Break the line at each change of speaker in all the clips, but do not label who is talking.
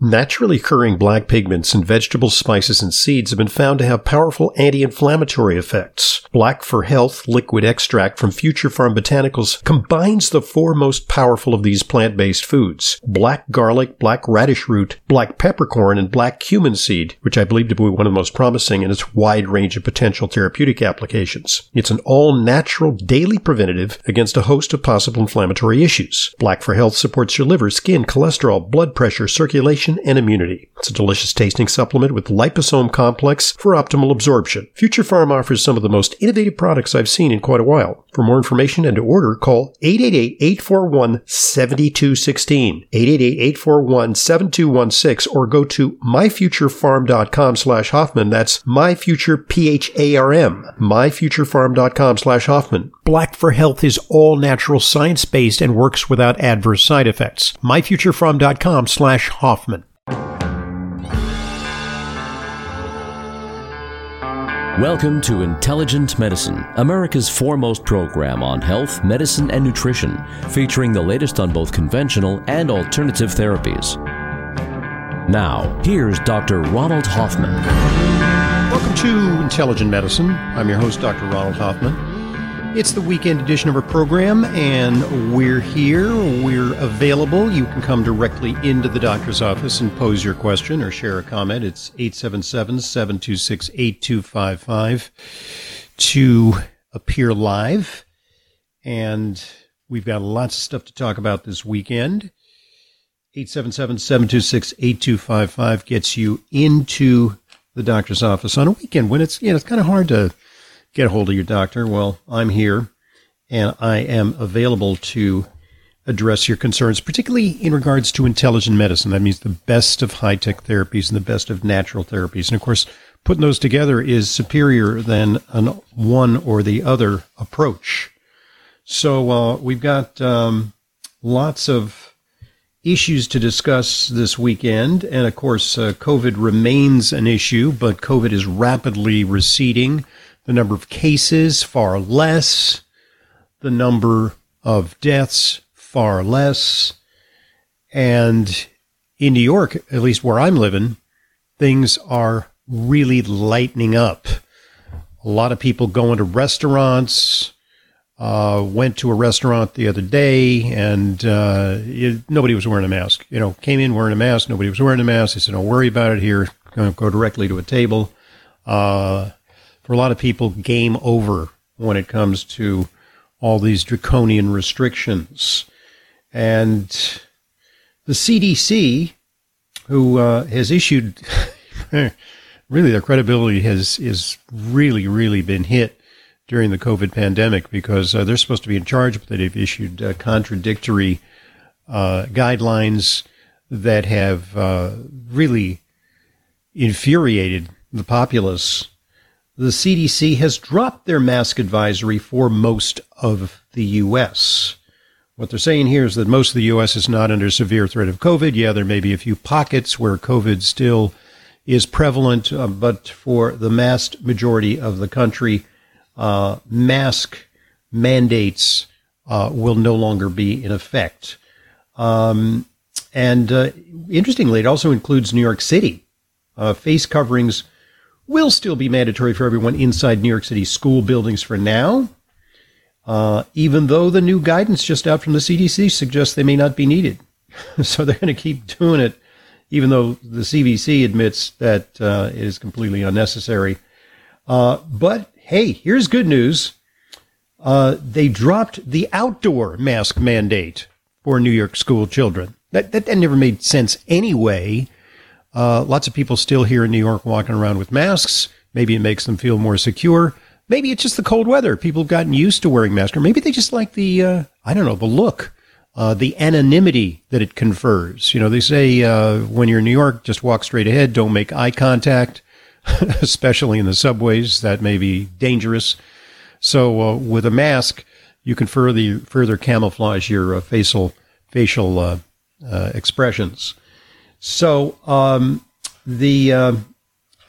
Naturally occurring black pigments in vegetables, spices, and seeds have been found to have powerful anti-inflammatory effects. Black for Health liquid extract from Future Pharm Botanicals combines the four most powerful of these plant-based foods. Black garlic, black radish root, black peppercorn, and black cumin seed, which I believe to be one of the most promising in its wide range of potential therapeutic applications. It's an all-natural daily preventative against a host of possible inflammatory issues. Black for Health supports your liver, skin, cholesterol, blood pressure, circulation, and immunity. It's a delicious tasting supplement with liposome complex for optimal absorption. Future Pharm offers some of the most innovative products I've seen in quite a while. For more information and to order, call 888-841-7216, 888-841-7216, or go to myfuturepharm.com slash Hoffman. That's myfuture, P-H-A-R-M, myfuturepharm.com slash Hoffman. Black for Health is all natural, science-based, and works without adverse side effects. myfuturepharm.com slash Hoffman.
Welcome to Intelligent Medicine, America's foremost program on health, medicine, and nutrition, featuring the latest on both conventional and alternative therapies. Now, here's Dr. Ronald Hoffman.
Welcome to Intelligent Medicine. I'm your host, Dr. Ronald Hoffman. It's the weekend edition of our program, and we're here. We're available. You can come directly into the doctor's office and pose your question or share a comment. It's 877 726 8255 to appear live. And we've got lots of stuff to talk about this weekend. 877 726 8255 gets you into the doctor's office on a weekend when it's, you know, it's kind of hard to get a hold of your doctor, well, I'm here and I am available to address your concerns, particularly in regards to intelligent medicine. That means the best of high tech therapies and the best of natural therapies. And of course, putting those together is superior than an one or the other approach. So uh, we've got um, lots of issues to discuss this weekend. And of course, uh, COVID remains an issue, but COVID is rapidly receding the number of cases far less, the number of deaths far less. And in New York, at least where I'm living, things are really lightening up. A lot of people going to restaurants. Uh, went to a restaurant the other day and uh, it, nobody was wearing a mask. You know, came in wearing a mask. Nobody was wearing a mask. They said, "Don't worry about it. Here, go, directly to a table." Uh, for a lot of people, game over when it comes to all these draconian restrictions. And the CDC, who uh, has issued, really their credibility has is really, really been hit during the COVID pandemic because uh, they're supposed to be in charge, but they've issued uh, contradictory uh, guidelines that have uh, really infuriated the populace the CDC has dropped their mask advisory for most of the U.S. What they're saying here is that most of the U.S. is not under severe threat of COVID. Yeah, there may be a few pockets where COVID still is prevalent, uh, but for the vast majority of the country, uh, mask mandates uh, will no longer be in effect. Um, and uh, interestingly, it also includes New York City. Uh, face coverings will still be mandatory for everyone inside New York City school buildings for now, uh, even though the new guidance just out from the CDC suggests they may not be needed. so they're going to keep doing it, even though the CDC admits that uh, it is completely unnecessary. Uh, but hey, here's good news. Uh, they dropped the outdoor mask mandate for New York school children. That, that, that never made sense anyway uh, lots of people still here in New York walking around with masks. Maybe it makes them feel more secure. Maybe it's just the cold weather. People have gotten used to wearing masks, or maybe they just like the, uh, I don't know, the look, uh, the anonymity that it confers. You know, they say uh, when you're in New York, just walk straight ahead, don't make eye contact, especially in the subways. That may be dangerous. So uh, with a mask, you can further further camouflage your uh, facial facial expressions. So um, the uh,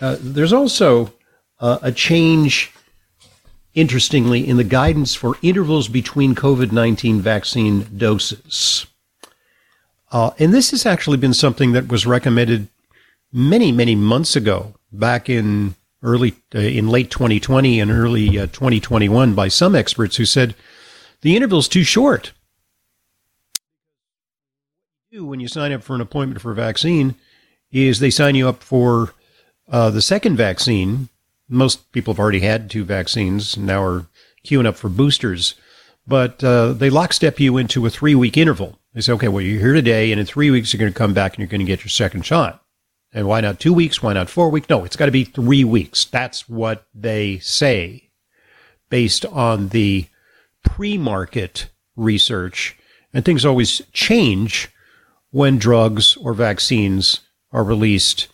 uh, there's also uh, a change, interestingly, in the guidance for intervals between COVID nineteen vaccine doses. Uh, and this has actually been something that was recommended many, many months ago, back in early, uh, in late 2020 and early uh, 2021 by some experts who said the interval is too short. When you sign up for an appointment for a vaccine, is they sign you up for uh, the second vaccine. Most people have already had two vaccines, and now are queuing up for boosters. But uh, they lockstep you into a three week interval. They say, okay, well, you're here today, and in three weeks, you're going to come back and you're going to get your second shot. And why not two weeks? Why not four weeks? No, it's got to be three weeks. That's what they say based on the pre market research. And things always change when drugs or vaccines are released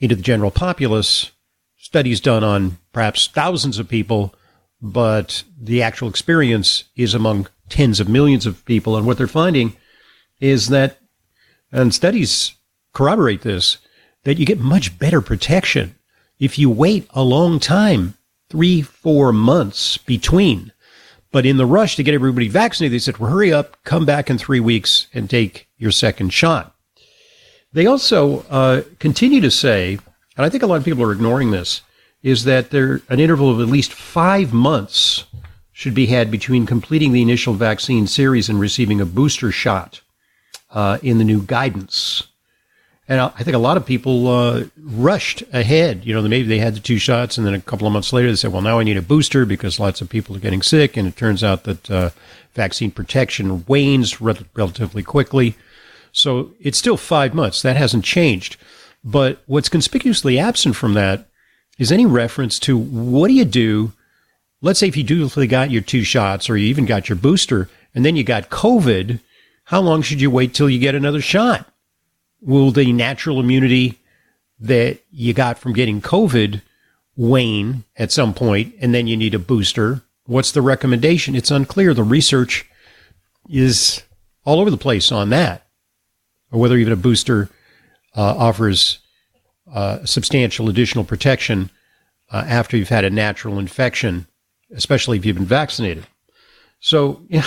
into the general populace. Studies done on perhaps thousands of people, but the actual experience is among tens of millions of people. And what they're finding is that, and studies corroborate this, that you get much better protection if you wait a long time, three, four months between. But in the rush to get everybody vaccinated, they said, well, hurry up, come back in three weeks and take your second shot. They also uh, continue to say, and I think a lot of people are ignoring this, is that there an interval of at least five months should be had between completing the initial vaccine series and receiving a booster shot uh, in the new guidance. And I think a lot of people uh, rushed ahead. You know, maybe they had the two shots, and then a couple of months later they said, "Well, now I need a booster because lots of people are getting sick." And it turns out that uh, vaccine protection wanes re- relatively quickly. So it's still five months. That hasn't changed. But what's conspicuously absent from that is any reference to what do you do? Let's say if you duly got your two shots, or you even got your booster, and then you got COVID. How long should you wait till you get another shot? Will the natural immunity that you got from getting COVID wane at some point and then you need a booster? What's the recommendation? It's unclear. The research is all over the place on that, or whether even a booster uh, offers uh, substantial additional protection uh, after you've had a natural infection, especially if you've been vaccinated. So, yeah,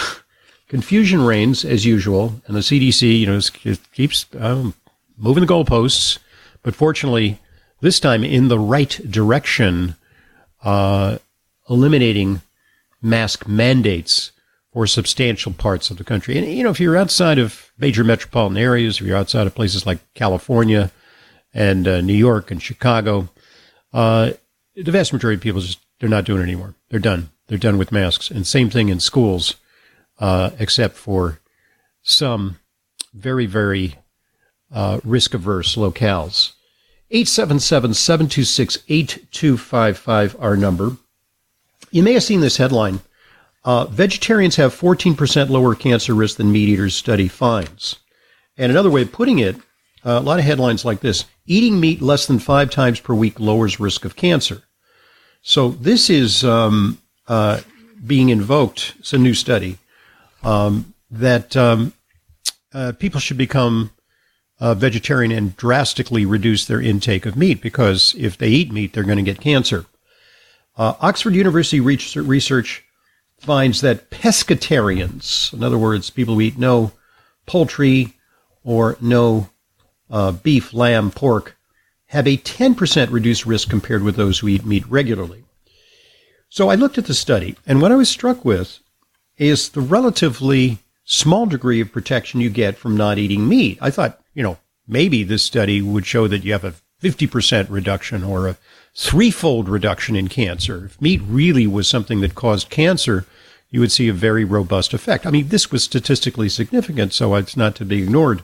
confusion reigns as usual, and the CDC, you know, keeps um, moving the goalposts, but fortunately, this time in the right direction, uh, eliminating mask mandates for substantial parts of the country. And, you know, if you're outside of major metropolitan areas, if you're outside of places like California and uh, New York and Chicago, uh, the vast majority of people just, they're not doing it anymore. They're done. They're done with masks. And same thing in schools, uh, except for some very, very uh, risk averse locales. 877 726 8255, our number. You may have seen this headline. Uh, vegetarians have 14% lower cancer risk than meat eaters, study finds. And another way of putting it, uh, a lot of headlines like this eating meat less than five times per week lowers risk of cancer. So this is um, uh, being invoked. It's a new study um, that um, uh, people should become uh, vegetarian and drastically reduce their intake of meat because if they eat meat, they're going to get cancer. Uh, Oxford University research finds that pescatarians, in other words, people who eat no poultry or no uh, beef, lamb, pork, have a 10% reduced risk compared with those who eat meat regularly. So I looked at the study, and what I was struck with is the relatively small degree of protection you get from not eating meat. I thought, you know, maybe this study would show that you have a 50% reduction or a threefold reduction in cancer. If meat really was something that caused cancer, you would see a very robust effect. I mean, this was statistically significant, so it's not to be ignored.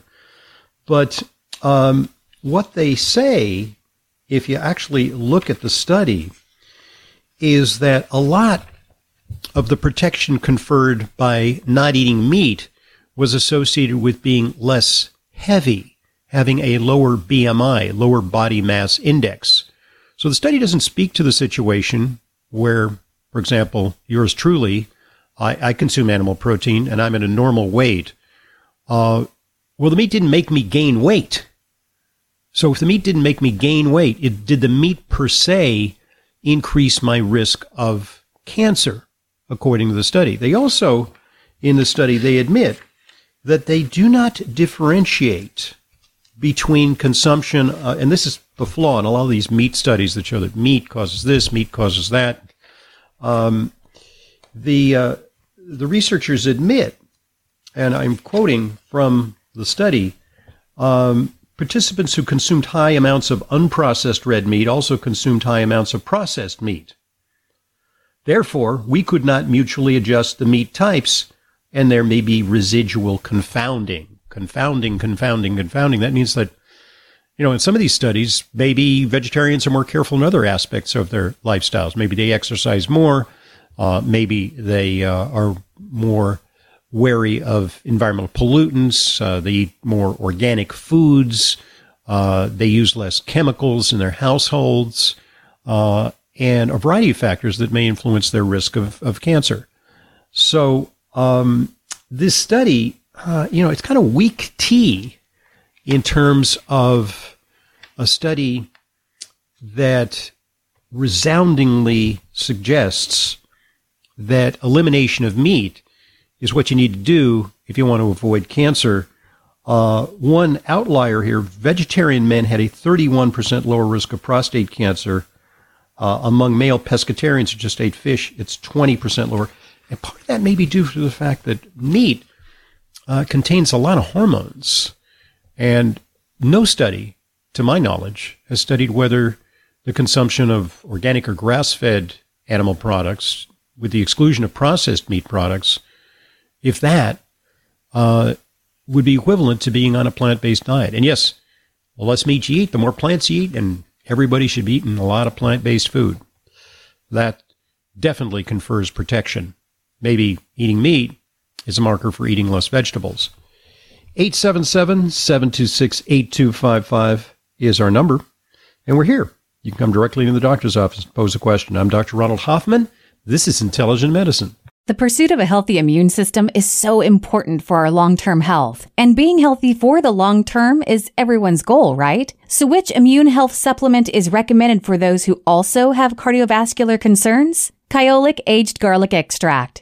But um, what they say, if you actually look at the study, is that a lot of the protection conferred by not eating meat was associated with being less heavy, having a lower BMI, lower body mass index. So the study doesn't speak to the situation where, for example, yours truly, I, I consume animal protein and I'm at a normal weight. Uh, well, the meat didn't make me gain weight. So if the meat didn't make me gain weight, it, did the meat per se increase my risk of cancer? according to the study. They also, in the study, they admit that they do not differentiate between consumption, uh, and this is the flaw in a lot of these meat studies that show that meat causes this, meat causes that. Um, the uh, the researchers admit, and I'm quoting from the study, um, participants who consumed high amounts of unprocessed red meat also consumed high amounts of processed meat. Therefore, we could not mutually adjust the meat types, and there may be residual confounding. Confounding, confounding, confounding. That means that, you know, in some of these studies, maybe vegetarians are more careful in other aspects of their lifestyles. Maybe they exercise more. Uh, maybe they uh, are more wary of environmental pollutants. Uh, they eat more organic foods. Uh, they use less chemicals in their households, uh, and a variety of factors that may influence their risk of, of cancer. So, um, this study, uh, you know, it's kind of weak tea in terms of a study that resoundingly suggests that elimination of meat is what you need to do if you want to avoid cancer. Uh, one outlier here vegetarian men had a 31% lower risk of prostate cancer. Uh, among male pescatarians who just ate fish, it's 20% lower. And part of that may be due to the fact that meat uh, contains a lot of hormones. And no study, to my knowledge, has studied whether the consumption of organic or grass fed animal products, with the exclusion of processed meat products, if that, uh, would be equivalent to being on a plant based diet. And yes, the less meat you eat, the more plants you eat, and everybody should be eating a lot of plant based food. That definitely confers protection. Maybe eating meat is a marker for eating less vegetables. 877 726 8255 is our number, and we're here. You can come directly into the doctor's office and pose a question. I'm Dr. Ronald Hoffman. This is Intelligent Medicine.
The pursuit of a healthy immune system is so important for our long term health. And being healthy for the long term is everyone's goal, right? So, which immune health supplement is recommended for those who also have cardiovascular concerns? Kyolic Aged Garlic Extract.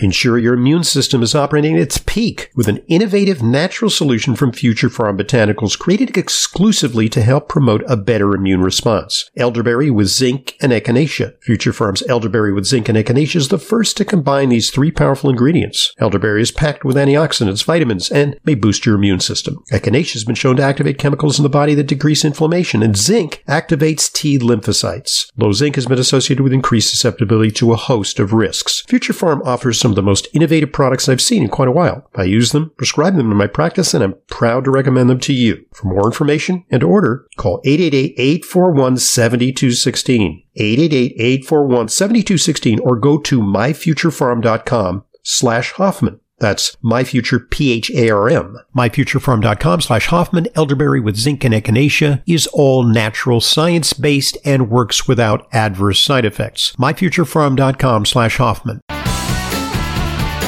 Ensure your immune system is operating at its peak with an innovative natural solution from Future Pharm Botanicals created exclusively to help promote a better immune response. Elderberry with zinc and echinacea. Future Pharm's elderberry with zinc and echinacea is the first to combine these three powerful ingredients. Elderberry is packed with antioxidants, vitamins, and may boost your immune system. Echinacea has been shown to activate chemicals in the body that decrease inflammation, and zinc activates T lymphocytes. Low zinc has been associated with increased susceptibility to a host of risks. Future Pharm offers some some of the most innovative products I've seen in quite a while. I use them, prescribe them in my practice, and I'm proud to recommend them to you. For more information and order, call 888-841-7216. 888-841-7216 or go to myfuturepharm.com slash Hoffman. That's myfuture, P-H-A-R-M. Myfuturepharm.com slash Hoffman. Elderberry with zinc and echinacea is all natural, science-based, and works without adverse side effects. Myfuturepharm.com slash Hoffman.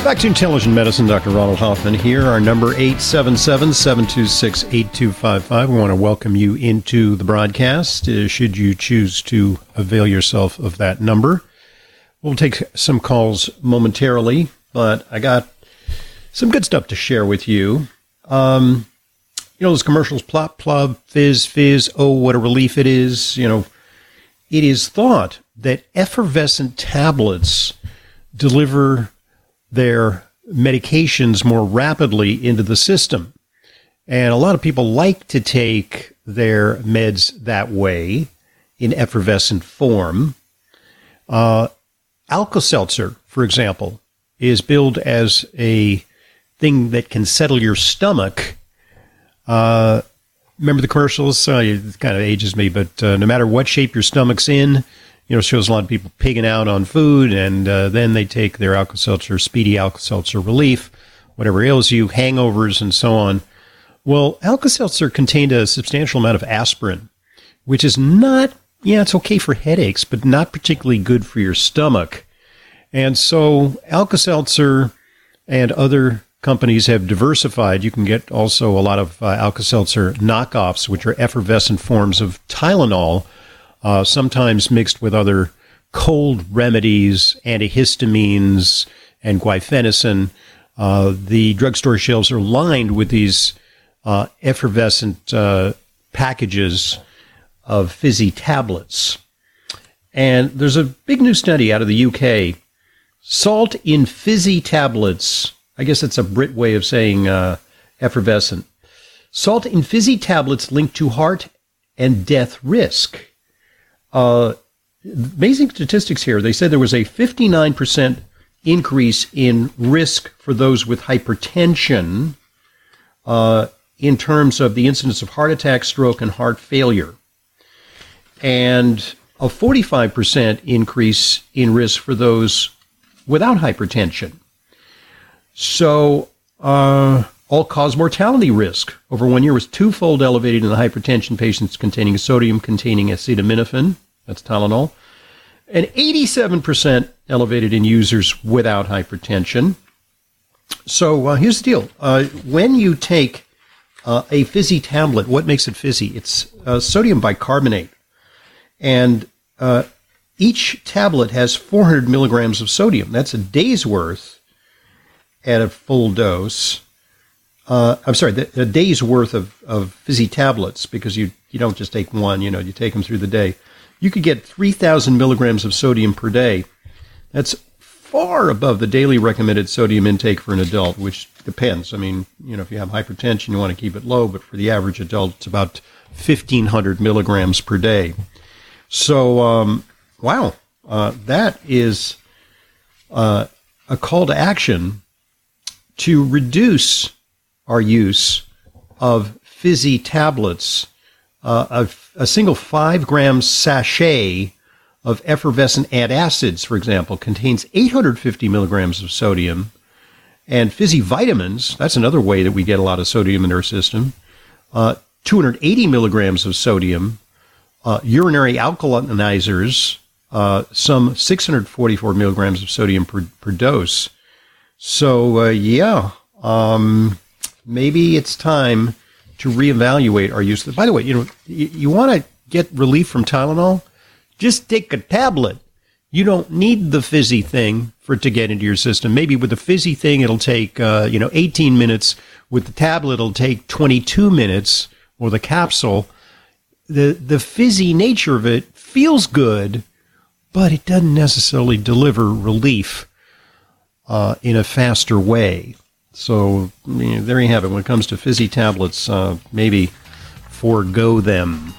Back to Intelligent Medicine, Dr. Ronald Hoffman here. Our number 877-726-8255. We want to welcome you into the broadcast, uh, should you choose to avail yourself of that number. We'll take some calls momentarily, but I got some good stuff to share with you. Um, you know, those commercials, plop, plop, fizz, fizz, oh, what a relief it is. You know, it is thought that effervescent tablets deliver their medications more rapidly into the system. And a lot of people like to take their meds that way in effervescent form. Uh, Alka-Seltzer, for example, is billed as a thing that can settle your stomach Uh, remember the commercials? Uh, it kind of ages me, but uh, no matter what shape your stomach's in, you know, shows a lot of people pigging out on food, and uh, then they take their Alka-Seltzer, Speedy Alka-Seltzer Relief, whatever ails you, hangovers, and so on. Well, Alka-Seltzer contained a substantial amount of aspirin, which is not, yeah, it's okay for headaches, but not particularly good for your stomach. And so Alka-Seltzer and other companies have diversified. You can get also a lot of uh, Alka-Seltzer knockoffs, which are effervescent forms of Tylenol, uh, sometimes mixed with other cold remedies, antihistamines, and guaifenesin. Uh, the drugstore shelves are lined with these uh, effervescent uh, packages of fizzy tablets. And there's a big new study out of the UK. Salt in fizzy tablets. I guess that's a Brit way of saying uh, effervescent. Salt in fizzy tablets linked to heart and death risk. Uh, amazing statistics here. They said there was a 59% increase in risk for those with hypertension uh, in terms of the incidence of heart attack, stroke, and heart failure, and a 45% increase in risk for those without hypertension. So, uh, all cause mortality risk over one year was twofold elevated in the hypertension patients containing sodium containing acetaminophen, that's Tylenol, and 87% elevated in users without hypertension. So uh, here's the deal. Uh, when you take uh, a fizzy tablet, what makes it fizzy? It's uh, sodium bicarbonate. And uh, each tablet has 400 milligrams of sodium. That's a day's worth at a full dose uh, I'm sorry, the, a day's worth of, of fizzy tablets because you, you don't just take one, you know, you take them through the day. You could get 3,000 milligrams of sodium per day. That's far above the daily recommended sodium intake for an adult, which depends. I mean, you know, if you have hypertension, you want to keep it low, but for the average adult, it's about 1,500 milligrams per day. So, um, wow, uh, that is uh, a call to action to reduce our use of fizzy tablets. Uh, a, a, single five gram sachet of effervescent antacids, for example, contains 850 milligrams of sodium. And fizzy vitamins, that's another way that we get a lot of sodium in our system, uh, 280 milligrams of sodium. Uh, urinary alkalinizers, uh, some 644 milligrams of sodium per, per dose. So, uh, yeah, um, maybe it's time to reevaluate our use. Of, by the way, you know, you, you want to get relief from Tylenol? Just take a tablet. You don't need the fizzy thing for it to get into your system. Maybe with the fizzy thing, it'll take, uh, you know, 18 minutes. With the tablet, it'll take 22 minutes or the capsule. The, the fizzy nature of it feels good, but it doesn't necessarily deliver relief uh, in a faster way. So there you have it. When it comes to fizzy tablets, uh, maybe forego them.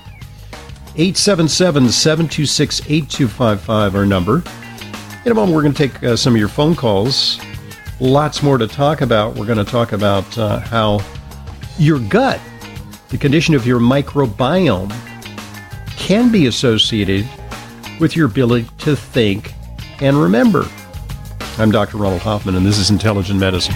877 726 8255, our number. In a moment, we're going to take uh, some of your phone calls. Lots more to talk about. We're going to talk about uh, how your gut, the condition of your microbiome, can be associated with your ability to think and remember. I'm Dr. Ronald Hoffman, and this is Intelligent Medicine.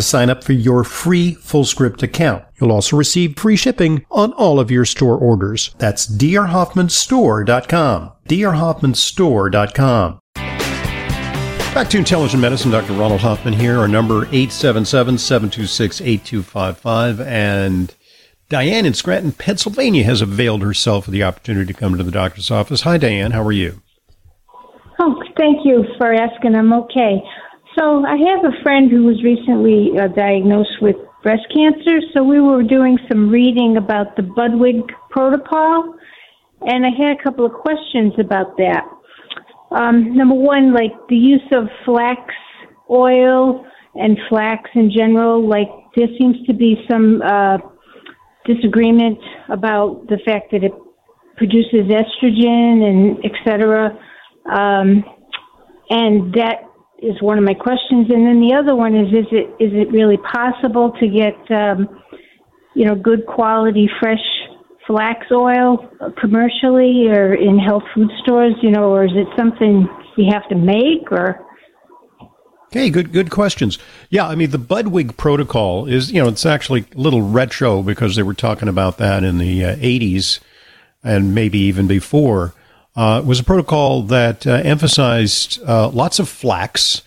to sign up for your free FullScript account. You'll also receive free shipping on all of your store orders. That's drhoffmanstore.com. drhoffmanstore.com. Back to Intelligent Medicine, Dr. Ronald Hoffman here. Our number 877-726-8255. And Diane in Scranton, Pennsylvania has availed herself of the opportunity to come to the doctor's office. Hi, Diane. How are you?
Oh, thank you for asking. I'm okay. So I have a friend who was recently uh, diagnosed with breast cancer. So we were doing some reading about the Budwig protocol, and I had a couple of questions about that. Um, number one, like the use of flax oil and flax in general, like there seems to be some uh, disagreement about the fact that it produces estrogen and et cetera. Um, and that is one of my questions. And then the other one is, is it, is it really possible to get, um, you know, good quality fresh flax oil commercially or in health food stores, you know, or is it something you have to make or?
Okay, good good questions. Yeah, I mean the Budwig protocol is you know it's actually a little retro because they were talking about that in the uh, 80s and maybe even before. Uh, was a protocol that uh, emphasized uh, lots of flax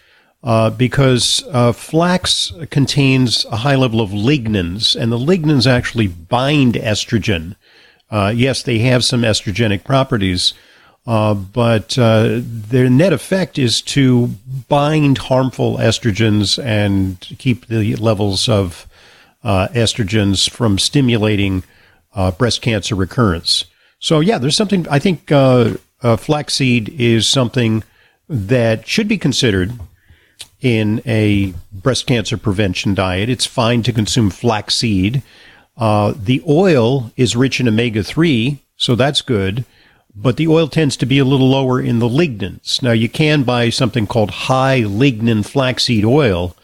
uh, because uh, flax contains a high level of lignans, and the lignans actually bind estrogen. Uh, yes, they have some estrogenic properties, uh, but uh, their net effect is to bind harmful estrogens and keep the levels of uh, estrogens from stimulating uh, breast cancer recurrence. So, yeah, there's something, I think uh, flaxseed is something that should be considered in a breast cancer prevention diet. It's fine to consume flaxseed. Uh, the oil is rich in omega 3, so that's good, but the oil tends to be a little lower in the lignans. Now, you can buy something called high lignan flaxseed oil,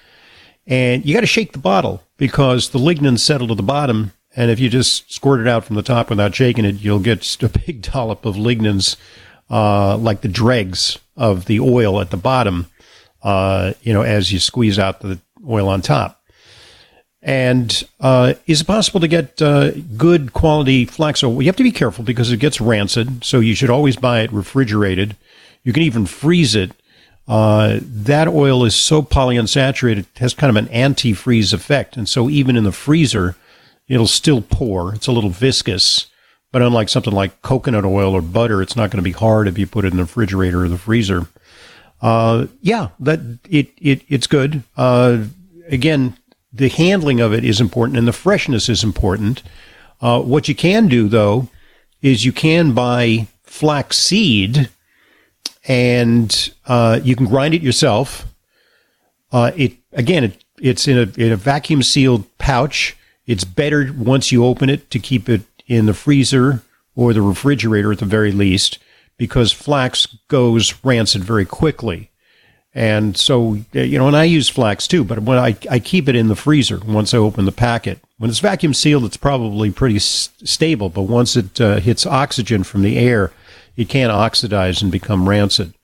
and you got to shake the bottle because the lignans settle to the bottom. And if you just squirt it out from the top without shaking it, you'll get a big dollop of lignans, uh, like the dregs of the oil at the bottom, uh, you know, as you squeeze out the oil on top. And uh, is it possible to get uh, good quality flax oil? Well, you have to be careful because it gets rancid, so you should always buy it refrigerated. You can even freeze it. Uh, that oil is so polyunsaturated, it has kind of an antifreeze effect. And so even in the freezer, it'll still pour. It's a little viscous. But unlike something like coconut oil or butter, it's not going to be hard if you put it in the refrigerator or the freezer. Uh, yeah, that it, it it's good. Uh, again, the handling of it is important and the freshness is important. Uh, what you can do though is you can buy flax seed and uh, you can grind it yourself. Uh, it again, it, it's in a, in a vacuum sealed pouch. It's better once you open it to keep it in the freezer or the refrigerator at the very least because flax goes rancid very quickly. And so, you know, and I use flax too, but when I, I keep it in the freezer once I open the packet. When it's vacuum sealed, it's probably pretty s- stable, but once it uh, hits oxygen from the air, it can oxidize and become rancid.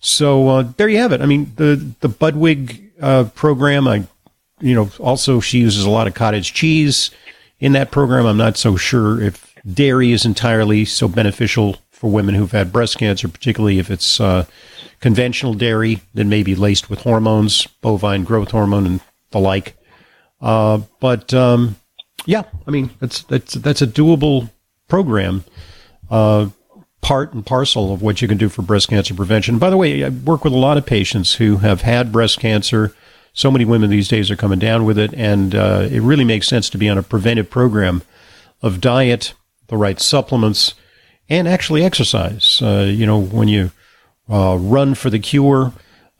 So uh, there you have it. I mean, the the Budwig uh, program. I, you know, also she uses a lot of cottage cheese in that program. I'm not so sure if dairy is entirely so beneficial for women who've had breast cancer, particularly if it's uh, conventional dairy that may be laced with hormones, bovine growth hormone, and the like. Uh, but um, yeah, I mean that's that's that's a doable program, uh, part and parcel of what you can do for breast cancer prevention. By the way, I work with a lot of patients who have had breast cancer. So many women these days are coming down with it, and uh, it really makes sense to be on a preventive program of diet, the right supplements, and actually exercise. Uh, you know, when you uh, run for the cure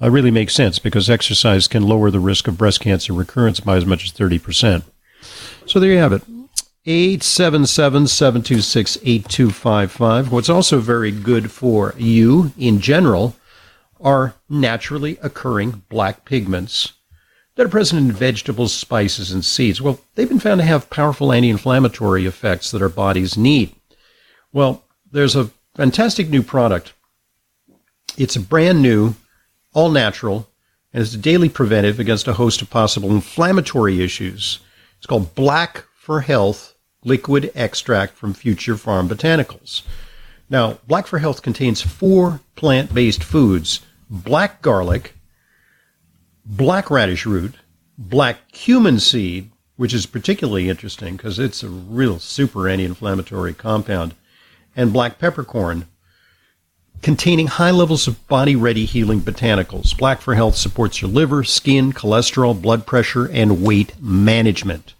uh, really makes sense because exercise can lower the risk of breast cancer recurrence by as much as 30%. So there you have it. 877 726 8255. What's also very good for you in general are naturally occurring black pigments that are present in vegetables, spices, and seeds. Well, they've been found to have powerful anti inflammatory effects that our bodies need. Well, there's a fantastic new product it's a brand new, all natural, and it's a daily preventive against a host of possible inflammatory issues. It's called Black for Health Liquid Extract from Future Pharm Botanicals. Now, Black for Health contains four plant based foods black garlic, black radish root, black cumin seed, which is particularly interesting because it's a real super anti-inflammatory compound, and black peppercorn, containing high levels of body ready healing botanicals. Black for Health supports your liver, skin, cholesterol, blood pressure, and weight management.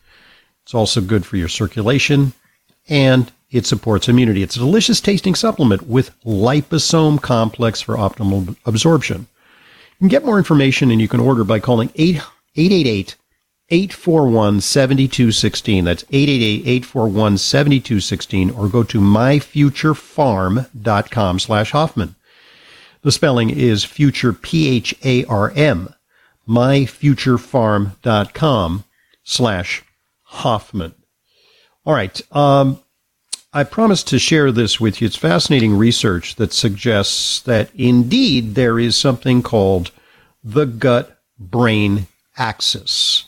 It's also good for your circulation and it supports immunity. It's a delicious tasting supplement with liposome complex for optimal absorption. You can get more information and you can order by calling 888 841 7216. That's 888 841 7216 or go to myfuturepharm.com slash Hoffman. The spelling is future, P-H-A-R-M, myfuturepharm.com slash Hoffman. All right. Um, I promised to share this with you. It's fascinating research that suggests that indeed there is something called the gut brain axis.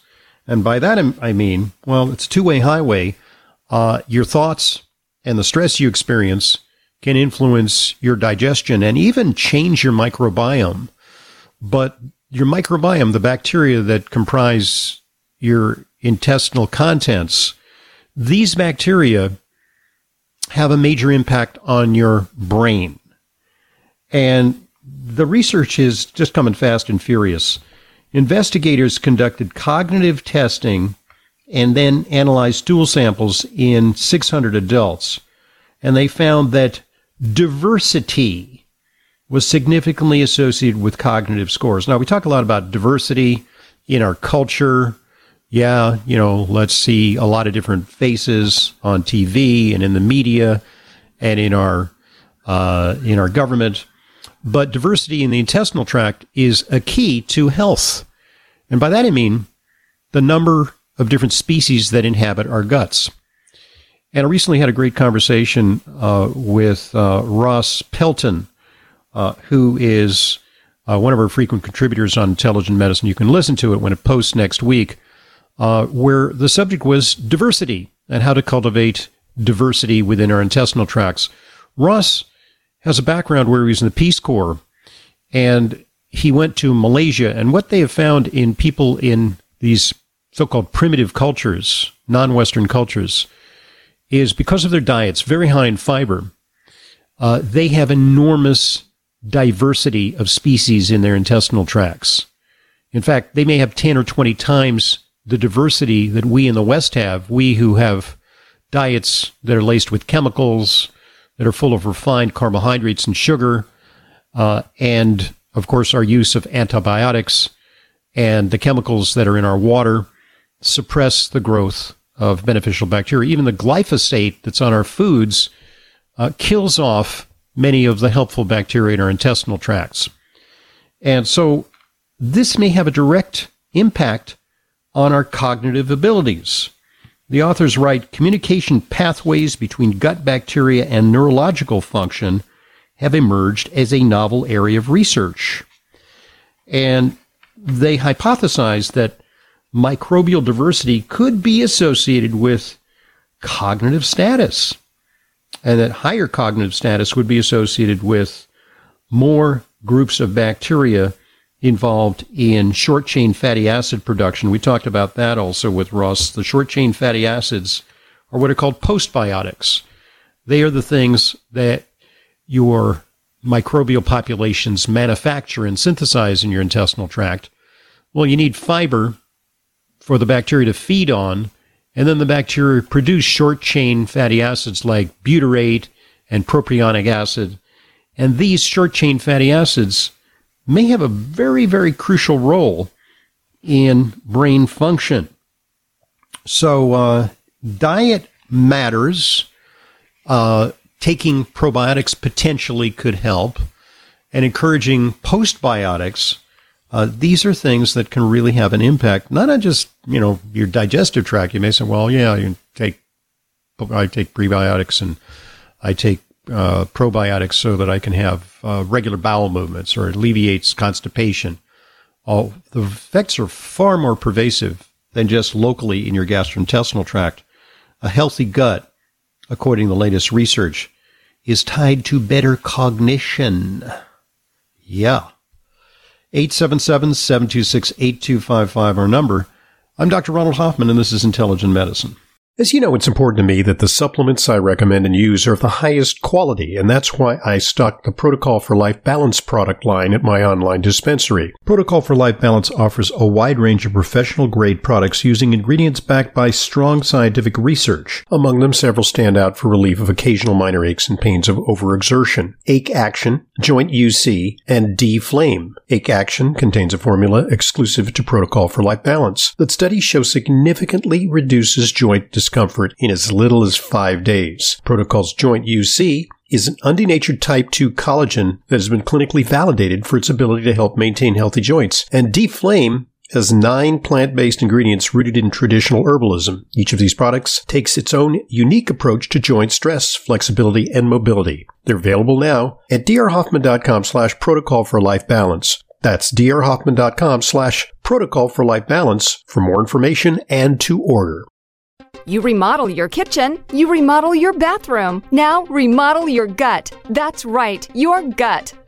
And by that I mean, well, it's a two way highway. Uh, your thoughts and the stress you experience can influence your digestion and even change your microbiome. But your microbiome, the bacteria that comprise your intestinal contents, these bacteria have a major impact on your brain. And the research is just coming fast and furious. Investigators conducted cognitive testing and then analyzed stool samples in 600 adults. And they found that diversity was significantly associated with cognitive scores. Now, we talk a lot about diversity in our culture, yeah, you know, let's see a lot of different faces on TV and in the media and in our uh, in our government. But diversity in the intestinal tract is a key to health. And by that I mean the number of different species that inhabit our guts. And I recently had a great conversation uh, with uh, Ross Pelton, uh, who is uh, one of our frequent contributors on intelligent medicine. You can listen to it when it posts next week uh, where the subject was diversity and how to cultivate diversity within our intestinal tracts. Ross has a background where he was in the Peace Corps and he went to Malaysia. And what they have found in people in these so called primitive cultures, non Western cultures, is because of their diets, very high in fiber, uh, they have enormous diversity of species in their intestinal tracts. In fact, they may have 10 or 20 times the diversity that we in the West have, we who have diets that are laced with chemicals, that are full of refined carbohydrates and sugar, uh, and of course our use of antibiotics and the chemicals that are in our water suppress the growth of beneficial bacteria. Even the glyphosate that's on our foods uh, kills off many of the helpful bacteria in our intestinal tracts. And so this may have a direct impact on our cognitive abilities. The authors write communication pathways between gut bacteria and neurological function have emerged as a novel area of research. And they hypothesize that microbial diversity could be associated with cognitive status, and that higher cognitive status would be associated with more groups of bacteria involved in short chain fatty acid production. We talked about that also with Ross. The short chain fatty acids are what are called postbiotics. They are the things that your microbial populations manufacture and synthesize in your intestinal tract. Well, you need fiber for the bacteria to feed on, and then the bacteria produce short chain fatty acids like butyrate and propionic acid. And these short chain fatty acids may have a very, very crucial role in brain function. So, uh, diet matters. Uh, taking probiotics potentially could help, and encouraging postbiotics. Uh, these are things that can really have an impact, not on just you know your digestive tract. You may say, "Well, yeah, you take I take prebiotics and I take uh, probiotics so that I can have uh, regular bowel movements or alleviates constipation. All the effects are far more pervasive than just locally in your gastrointestinal tract. A healthy gut, according to the latest research, is tied to better cognition. Yeah. 877 726 8255, our number. I'm Dr. Ronald Hoffman, and this is Intelligent Medicine. As you know, it's important to me that the supplements I recommend and use are of the highest quality, and that's why I stock the Protocol for Life Balance product line at my online dispensary. Protocol for Life Balance offers a wide range of professional grade products using ingredients backed by strong scientific research. Among them, several stand out for relief of occasional minor aches and pains of overexertion. Ache Action, Joint UC, and D-Flame. Ache Action contains a formula exclusive to Protocol for Life Balance that studies show significantly reduces joint discomfort in as little as five days. Protocol's joint UC is an undenatured type 2 collagen that has been clinically validated for its ability to help maintain healthy joints. And D-Flame has nine plant-based ingredients rooted in traditional herbalism. Each of these products takes its own unique approach to joint stress, flexibility, and mobility. They're available now at drhoffman.com slash protocol for life balance. That's drhoffman.com slash protocol for life balance for more information and to order.
You remodel your kitchen, you remodel your bathroom. Now remodel your gut. That's right, your gut.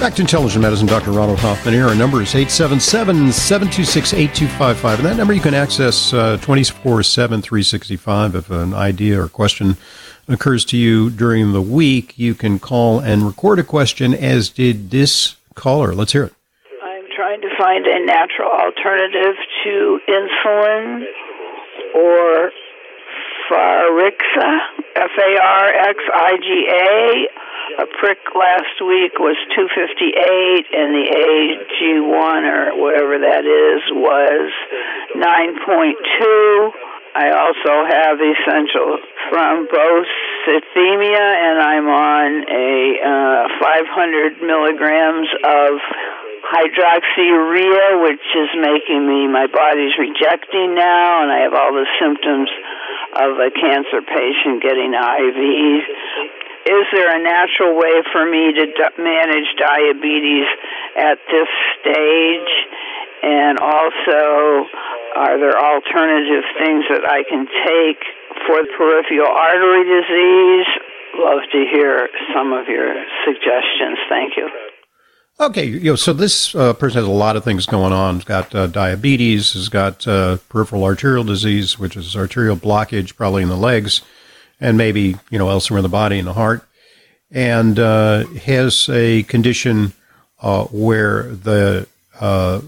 Back to Intelligent Medicine, Dr. Ronald Hoffman here. Our number is 877 726 8255. And that number you can access uh, 24 7, 365. If an idea or question occurs to you during the week, you can call and record a question, as did this caller. Let's hear it.
I'm trying to find a natural alternative to insulin or Farxiga, F A R X I G A a prick last week was 258, and the AG1 or whatever that is was 9.2. I also have essential thrombocythemia, and I'm on a uh, 500 milligrams of hydroxyurea, which is making me, my body's rejecting now, and I have all the symptoms of a cancer patient getting IVs is there a natural way for me to manage diabetes at this stage? And also, are there alternative things that I can take for peripheral artery disease? Love to hear some of your suggestions. Thank you.
Okay, you know, so this uh, person has a lot of things going on. He's got uh, diabetes, has got uh, peripheral arterial disease, which is arterial blockage, probably in the legs and maybe you know elsewhere in the body in the heart, and uh, has a condition uh, where the uh,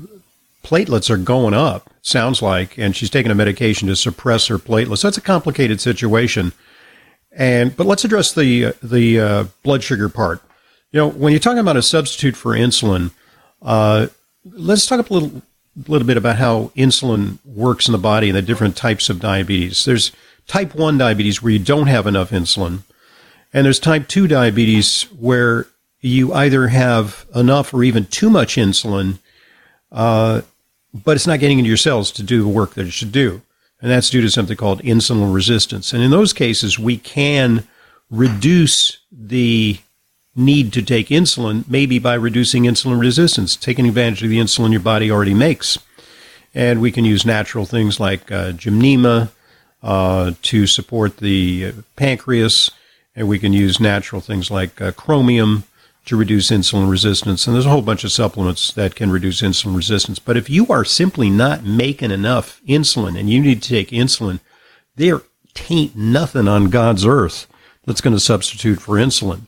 platelets are going up. Sounds like, and she's taking a medication to suppress her platelets. That's a complicated situation. And but let's address the the uh, blood sugar part. You know, when you're talking about a substitute for insulin, uh, let's talk a little little bit about how insulin works in the body and the different types of diabetes. There's type 1 diabetes where you don't have enough insulin, and there's type 2 diabetes where you either have enough or even too much insulin, uh, but it's not getting into your cells to do the work that it should do. And that's due to something called insulin resistance. And in those cases, we can reduce the need to take insulin, maybe by reducing insulin resistance, taking advantage of the insulin your body already makes. And we can use natural things like uh, gymnema, uh, to support the pancreas, and we can use natural things like uh, chromium to reduce insulin resistance. And there's a whole bunch of supplements that can reduce insulin resistance. But if you are simply not making enough insulin and you need to take insulin, there tain't nothing on God's earth that's going to substitute for insulin.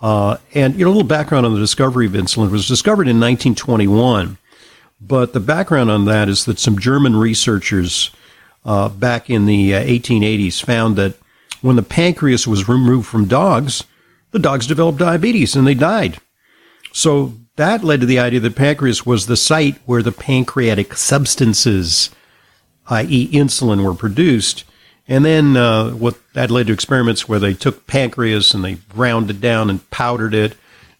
Uh, and you know, a little background on the discovery of insulin it was discovered in 1921, but the background on that is that some German researchers uh, back in the 1880s uh, found that when the pancreas was removed from dogs, the dogs developed diabetes and they died. So that led to the idea that pancreas was the site where the pancreatic substances, i.e., insulin, were produced. And then uh, what that led to experiments where they took pancreas and they ground it down and powdered it,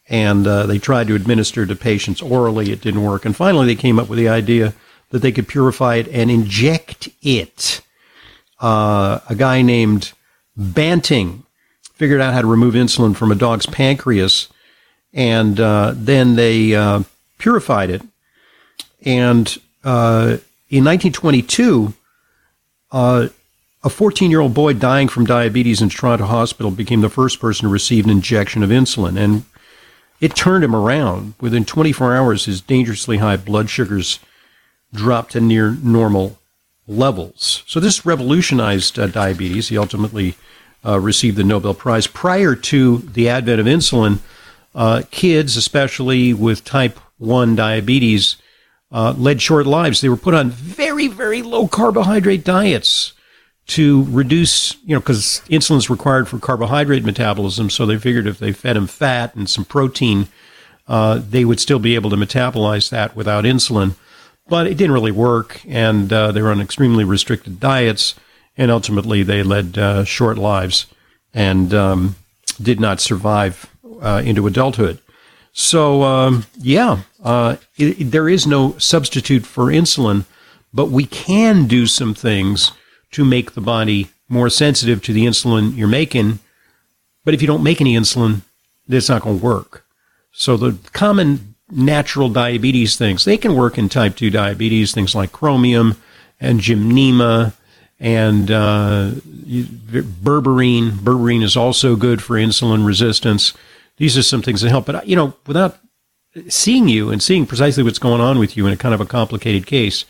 and uh, they tried to administer to patients orally. It didn't work. And finally, they came up with the idea that they could purify it and inject it. Uh, a guy named Banting figured out how to remove insulin from a dog's pancreas, and uh, then they uh, purified it. And uh, in 1922, uh, a 14 year old boy dying from diabetes in Toronto Hospital became the first person to receive an injection of insulin. And it turned him around. Within 24 hours, his dangerously high blood sugars dropped to near normal levels. So this revolutionized uh, diabetes. He ultimately uh, received the Nobel Prize. Prior to the advent of insulin, uh, kids, especially with type 1 diabetes, uh, led short lives. They were put on very, very low carbohydrate diets to reduce, you know, because insulin is required for carbohydrate metabolism. So they figured if they fed them fat and some protein, uh, they would still be able to metabolize that without insulin but it didn't really work, and uh, they were on extremely restricted diets, and ultimately they led uh, short lives and um, did not survive uh, into adulthood. So, um, yeah, uh, it, it, there is no substitute for insulin, but we can do some things to make the body more sensitive to the insulin you're making. But if you don't make any insulin, it's not going to work. So the common natural diabetes things. They can work in type 2 diabetes, things like chromium and gymnema and uh, berberine. Berberine is also good for insulin resistance. These are some things that help. But, you know, without seeing you and seeing precisely what's going on with you in a kind of a complicated case,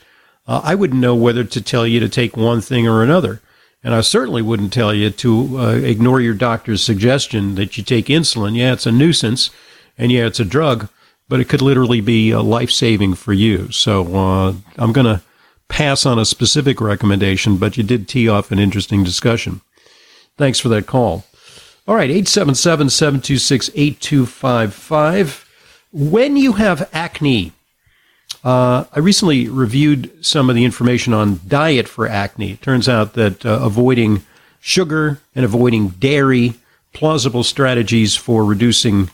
uh, I wouldn't know whether to tell you to take one thing or another. And I certainly wouldn't tell you to uh, ignore your doctor's suggestion that you take insulin. Yeah, it's a nuisance, and yeah, it's a drug but it could literally be life saving for you. So uh, I'm going to pass on a specific recommendation, but you did tee off an interesting discussion. Thanks for that call. All right, 877 726 8255. When you have acne, uh, I recently reviewed some of the information on diet for acne. It turns out that uh, avoiding sugar and avoiding dairy, plausible strategies for reducing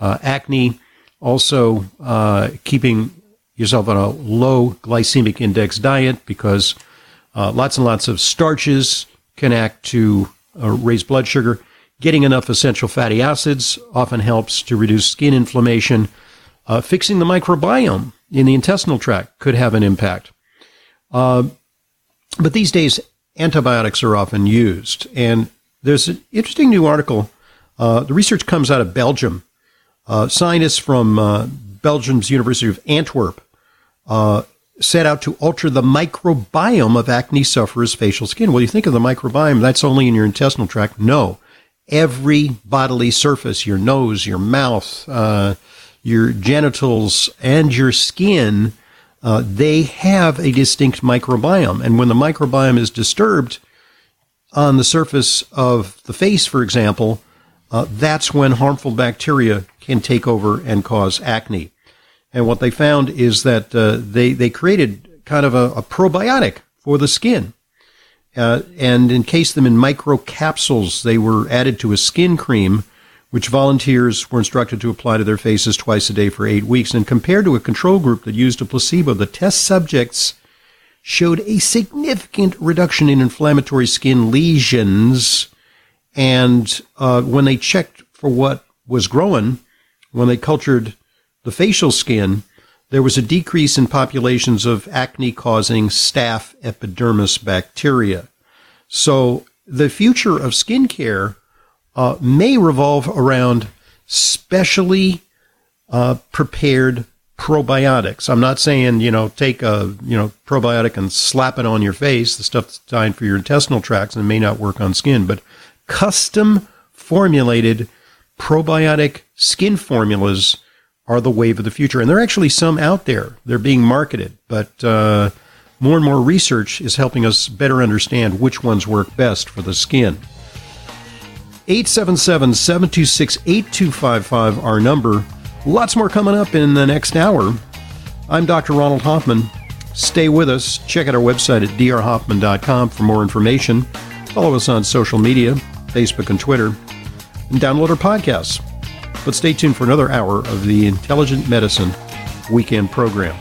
uh, acne also, uh, keeping yourself on a low glycemic index diet because uh, lots and lots of starches can act to uh, raise blood sugar. Getting enough essential fatty acids often helps to reduce skin inflammation. Uh, fixing the microbiome in the intestinal tract could have an impact. Uh, but these days, antibiotics are often used. And there's an interesting new article. Uh, the research comes out of Belgium uh, scientists from uh, Belgium's University of Antwerp uh, set out to alter the microbiome of acne sufferers' facial skin. Well, you think of the microbiome, that's only in your intestinal tract. No. Every bodily surface, your nose, your mouth, uh, your genitals, and your skin, uh, they have a distinct microbiome. And when the microbiome is disturbed on the surface of the face, for example, uh, that's when harmful bacteria can take over and cause acne. And what they found is that uh, they they created kind of a, a probiotic for the skin, uh, and encased them in microcapsules. They were added to a skin cream, which volunteers were instructed to apply to their faces twice a day for eight weeks. And compared to a control group that used a placebo, the test subjects showed a significant reduction in inflammatory skin lesions and uh, when they checked for what was growing, when they cultured the facial skin, there was a decrease in populations of acne causing staph epidermis bacteria. So the future of skincare uh, may revolve around specially uh, prepared probiotics. I'm not saying, you know, take a, you know, probiotic and slap it on your face, the stuff that's designed for your intestinal tracts and may not work on skin, but custom formulated probiotic skin formulas are the wave of the future. And there are actually some out there. They're being marketed, but uh, more and more research is helping us better understand which ones work best for the skin. 877 726 8255, our number. Lots more coming up in the next hour. I'm Dr. Ronald Hoffman. Stay with us. Check out our website at drhoffman.com for more information. Follow us on social media, Facebook and Twitter, and download our podcasts. But stay tuned for another hour of the Intelligent Medicine Weekend program.